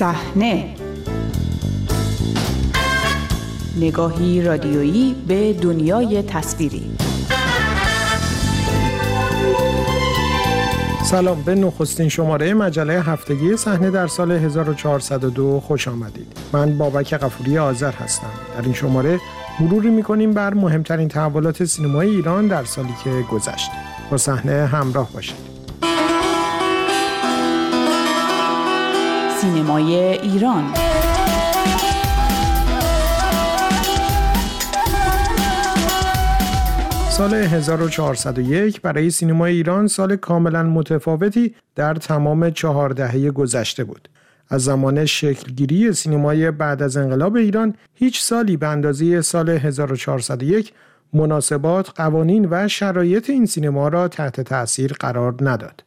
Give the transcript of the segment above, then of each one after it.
صحنه. نگاهی رادیویی به دنیای تصویری. سلام به نخستین شماره مجله هفتگی صحنه در سال 1402 خوش آمدید. من بابک قفوری آذر هستم. در این شماره مروری می‌کنیم بر مهمترین تحولات سینمای ایران در سالی که گذشت. با صحنه همراه باشید. سینمای ایران سال 1401 برای سینمای ایران سال کاملا متفاوتی در تمام چهار دهه گذشته بود. از زمان شکلگیری سینمای بعد از انقلاب ایران هیچ سالی به اندازه سال 1401 مناسبات، قوانین و شرایط این سینما را تحت تأثیر قرار نداد.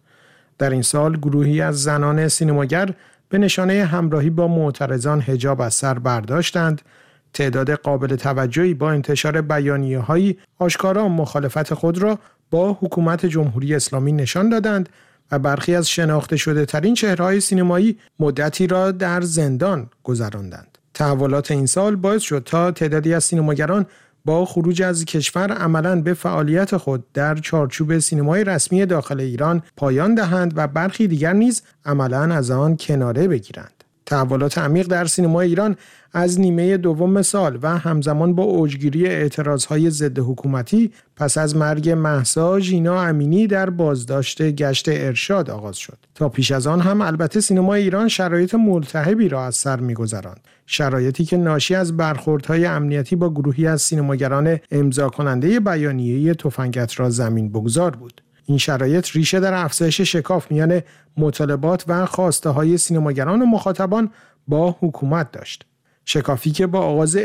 در این سال گروهی از زنان سینماگر به نشانه همراهی با معترضان هجاب از سر برداشتند تعداد قابل توجهی با انتشار بیانیه هایی آشکارا مخالفت خود را با حکومت جمهوری اسلامی نشان دادند و برخی از شناخته شده ترین چهرهای سینمایی مدتی را در زندان گذراندند. تحولات این سال باعث شد تا تعدادی از سینماگران با خروج از کشور عملا به فعالیت خود در چارچوب سینمای رسمی داخل ایران پایان دهند و برخی دیگر نیز عملا از آن کناره بگیرند. تحولات عمیق در سینما ایران از نیمه دوم سال و همزمان با اوجگیری اعتراضهای ضد حکومتی پس از مرگ محسا ژینا امینی در بازداشت گشت ارشاد آغاز شد. تا پیش از آن هم البته سینما ایران شرایط ملتهبی را از سر میگذراند. شرایطی که ناشی از برخوردهای امنیتی با گروهی از سینماگران امضا کننده بیانیه تفنگت را زمین بگذار بود. این شرایط ریشه در افزایش شکاف میان مطالبات و خواسته های سینماگران و مخاطبان با حکومت داشت. شکافی که با آغاز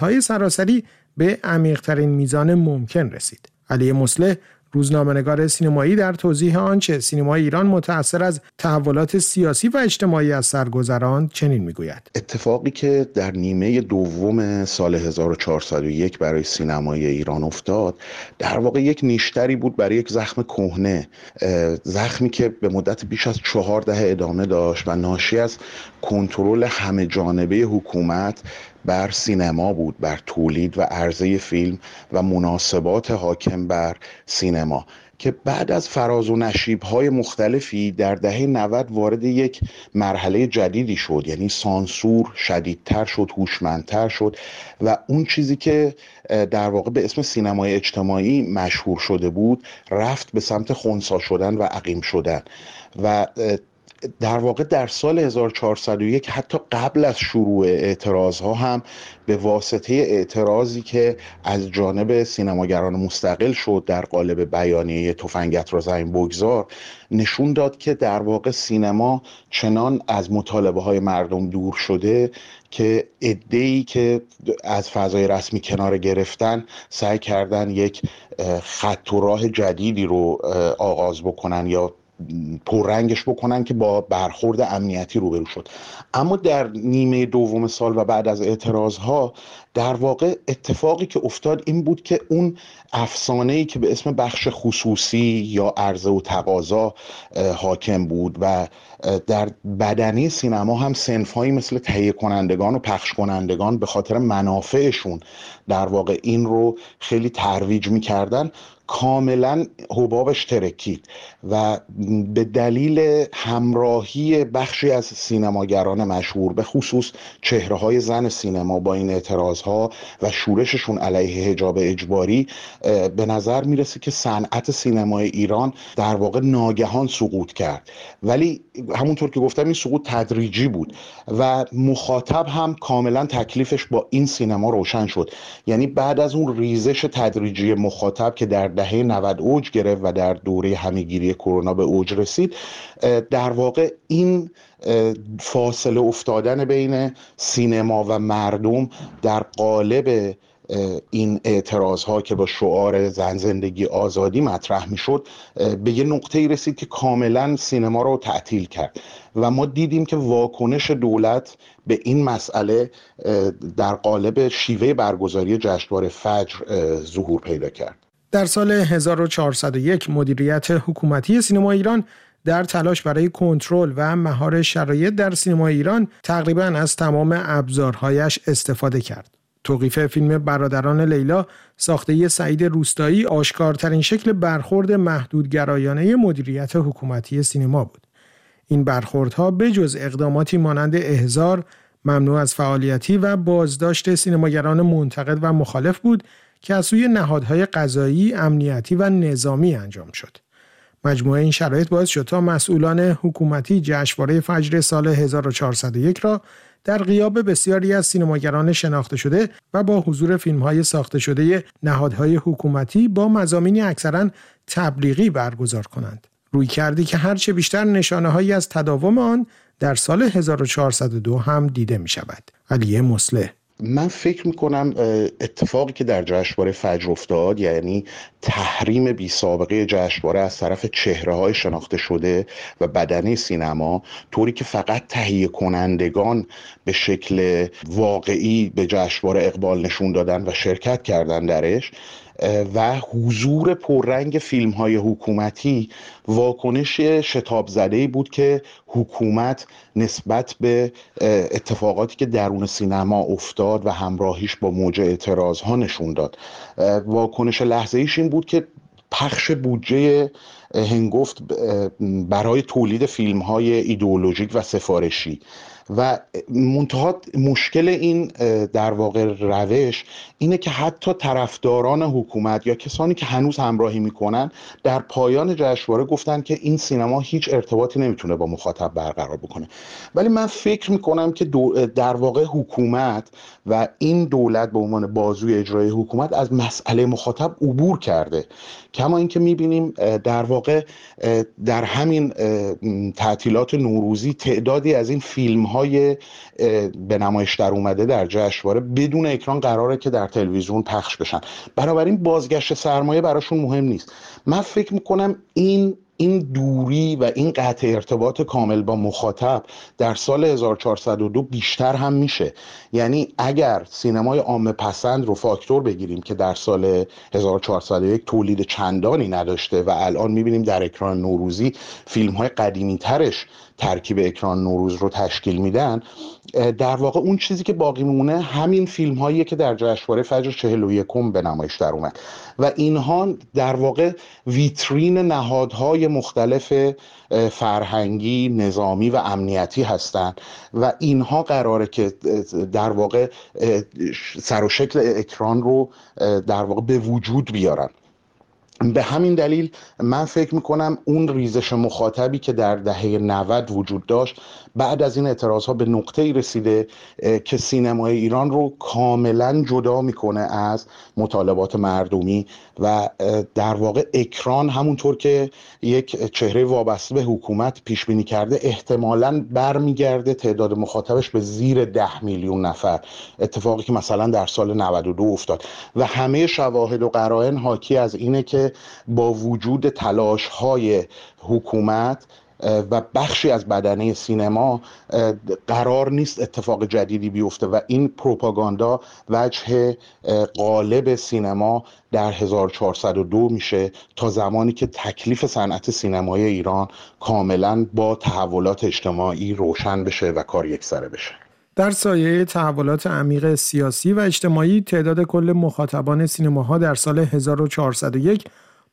های سراسری به عمیقترین میزان ممکن رسید. علی مسلح روزنامه‌نگار سینمایی در توضیح آنچه سینمای ایران متأثر از تحولات سیاسی و اجتماعی از سرگذران چنین می‌گوید. اتفاقی که در نیمه دوم سال 1401 برای سینمای ایران افتاد در واقع یک نیشتری بود برای یک زخم کهنه. زخمی که به مدت بیش از چهار دهه ادامه داشت و ناشی از کنترل همه جانبه حکومت بر سینما بود بر تولید و عرضه فیلم و مناسبات حاکم بر سینما که بعد از فراز و نشیب های مختلفی در دهه 90 وارد یک مرحله جدیدی شد. یعنی سانسور شدیدتر شد هوشمندتر شد و اون چیزی که در واقع به اسم سینمای اجتماعی مشهور شده بود رفت به سمت خونسا شدن و عقیم شدن و در واقع در سال 1401 حتی قبل از شروع اعتراض ها هم به واسطه اعتراضی که از جانب سینماگران مستقل شد در قالب بیانیه تفنگت را زمین بگذار نشون داد که در واقع سینما چنان از مطالبه های مردم دور شده که ای که از فضای رسمی کنار گرفتن سعی کردن یک خط و راه جدیدی رو آغاز بکنن یا پررنگش بکنن که با برخورد امنیتی روبرو شد. اما در نیمه دوم سال و بعد از اعتراض ها در واقع اتفاقی که افتاد این بود که اون افسانه ای که به اسم بخش خصوصی یا عرضه و تقاضا حاکم بود و در بدنی سینما هم سنفهایی مثل تهیه کنندگان و پخش کنندگان به خاطر منافعشون در واقع این رو خیلی ترویج می‌کردن. کاملا حبابش ترکید و به دلیل همراهی بخشی از سینماگران مشهور به خصوص چهره های زن سینما با این اعتراض ها و شورششون علیه هجاب اجباری به نظر می‌رسه که صنعت سینمای ایران در واقع ناگهان سقوط کرد. ولی همونطور که گفتم این سقوط تدریجی بود و مخاطب هم کاملا تکلیفش با این سینما روشن شد. یعنی بعد از اون ریزش تدریجی مخاطب که در دهه 90 اوج گرفت و در دوره همهگیری کرونا به اوج رسید. در واقع این فاصله افتادن بین سینما و مردم در قالب این اعتراض ها که با شعار زن زندگی آزادی مطرح می شد به یه نقطه ای رسید که کاملا سینما رو تعطیل کرد. و ما دیدیم که واکنش دولت به این مسئله در قالب شیوه برگزاری جشنواره فجر ظهور پیدا کرد. در سال 1401 مدیریت حکومتی سینما ایران در تلاش برای کنترل و مهار شرایط در سینما ایران تقریبا از تمام ابزارهایش استفاده کرد. توقیف فیلم برادران لیلا ساخته سعید روستایی آشکارترین شکل برخورد محدودگرایانه مدیریت حکومتی سینما بود. این برخوردها بجز اقداماتی مانند احزار، ممنوع از فعالیتی و بازداشت سینماگران منتقد و مخالف بود که از سوی نهادهای قضایی، امنیتی و نظامی انجام شد. مجموعه این شرایط باعث شد تا مسئولان حکومتی جشنواره فجر سال 1401 را در غیاب بسیاری از سینماگران شناخته شده و با حضور فیلم‌های ساخته شده نهادهای حکومتی با مزامینی اکثرا تبلیغی برگزار کنند. روی کردی که هرچه بیشتر نشانه هایی از تداوم آن در سال 1402 هم دیده می شود. علیه مسلح من فکر می‌کنم اتفاقی که در جشنواره فجر افتاد یعنی تحریم بی سابقه جشنواره از طرف چهره های شناخته شده و بدنه سینما طوری که فقط تهیه کنندگان به شکل واقعی به جشنواره اقبال نشون دادن و شرکت کردن درش و حضور پررنگ فیلم های حکومتی واکنش شتاب زده بود که حکومت نسبت به اتفاقاتی که درون سینما افتاد و همراهیش با موج اعتراض ها نشون داد. واکنش لحظه ایش این بود که پخش بودجه هنگفت برای تولید فیلم های ایدئولوژیک و سفارشی. و منتها مشکل این در واقع روش اینه که حتی طرفداران حکومت یا کسانی که هنوز همراهی می‌کنن در پایان جشنواره گفتن که این سینما هیچ ارتباطی نمی‌تونه با مخاطب برقرار بکنه. ولی من فکر می‌کنم که در واقع حکومت و این دولت به عنوان بازوی اجرای حکومت از مسئله مخاطب عبور کرده. کما اینکه می‌بینیم در واقع در همین تعطیلات نوروزی تعدادی از این فیلم های به نمایش در اومده در جشنواره بدون اکران قراره که در تلویزیون پخش بشن. بنابراین بازگشت سرمایه براشون مهم نیست. من فکر می‌کنم این این دوری و این قطع ارتباط کامل با مخاطب در سال 1402 بیشتر هم میشه. یعنی اگر سینمای عامه پسند رو فاکتور بگیریم که در سال 1401 تولید چندانی نداشته و الان می‌بینیم در اکران نوروزی فیلم های قدیمی ترش ترکیب اکران نوروز رو تشکیل میدن در واقع اون چیزی که باقی میمونه همین فیلم هایی که در جشنواره فجر 41 به نمایش در اومد. و اینها در واقع ویترین نهادهای مختلف فرهنگی نظامی و امنیتی هستند و اینها قراره که در واقع سر و شکل اکران رو در واقع به وجود بیارن. به همین دلیل من فکر می‌کنم اون ریزش مخاطبی که در دهه 90 وجود داشت بعد از این اعتراض ها به نقطه رسیده که سینمای ایران رو کاملا جدا می‌کنه از مطالبات مردمی و در واقع اکران همونطور که یک چهره وابسته به حکومت پیش بینی کرده احتمالا برمیگرده تعداد مخاطبش به زیر ده میلیون نفر. اتفاقی که مثلا در سال 92 افتاد. و همه شواهد و قرائن حاکی از اینه با وجود تلاش های حکومت و بخشی از بدنه سینما قرار نیست اتفاق جدیدی بیفته و این پروپاگاندا وجه قالب سینما در 1402 میشه تا زمانی که تکلیف صنعت سینمای ایران کاملا با تحولات اجتماعی روشن بشه و کار یکسره بشه. در سایه تحولات عمیق سیاسی و اجتماعی تعداد کل مخاطبان سینماها در سال 1401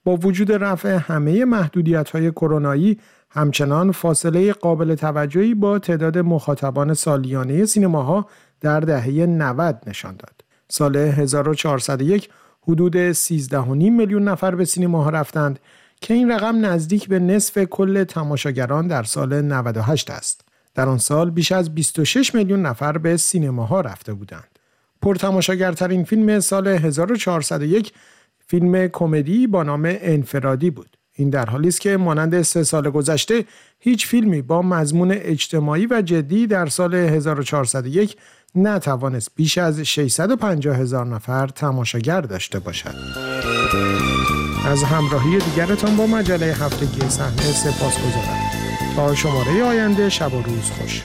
با وجود رفع همه محدودیت های کرونایی همچنان فاصله قابل توجهی با تعداد مخاطبان سالیانه سینماها در دهه 90 نشان داد. سال 1401 حدود 13.5 میلیون نفر به سینماها رفتند که این رقم نزدیک به نصف کل تماشاگران در سال 98 است. در آن سال بیش از 26 میلیون نفر به سینماها رفته بودند. پرتماشاگرترین فیلم سال 1401 فیلم کمدی با نام انفرادی بود. این در حالی است که مانند سه سال گذشته هیچ فیلمی با مضمون اجتماعی و جدی در سال 1401 نتوانست بیش از 650 هزار نفر تماشاگر داشته باشد. از همراهی دیگرتان با مجله هفتگی صحنه سپاس گذارم. تا شماره آینده شب و روز خوش.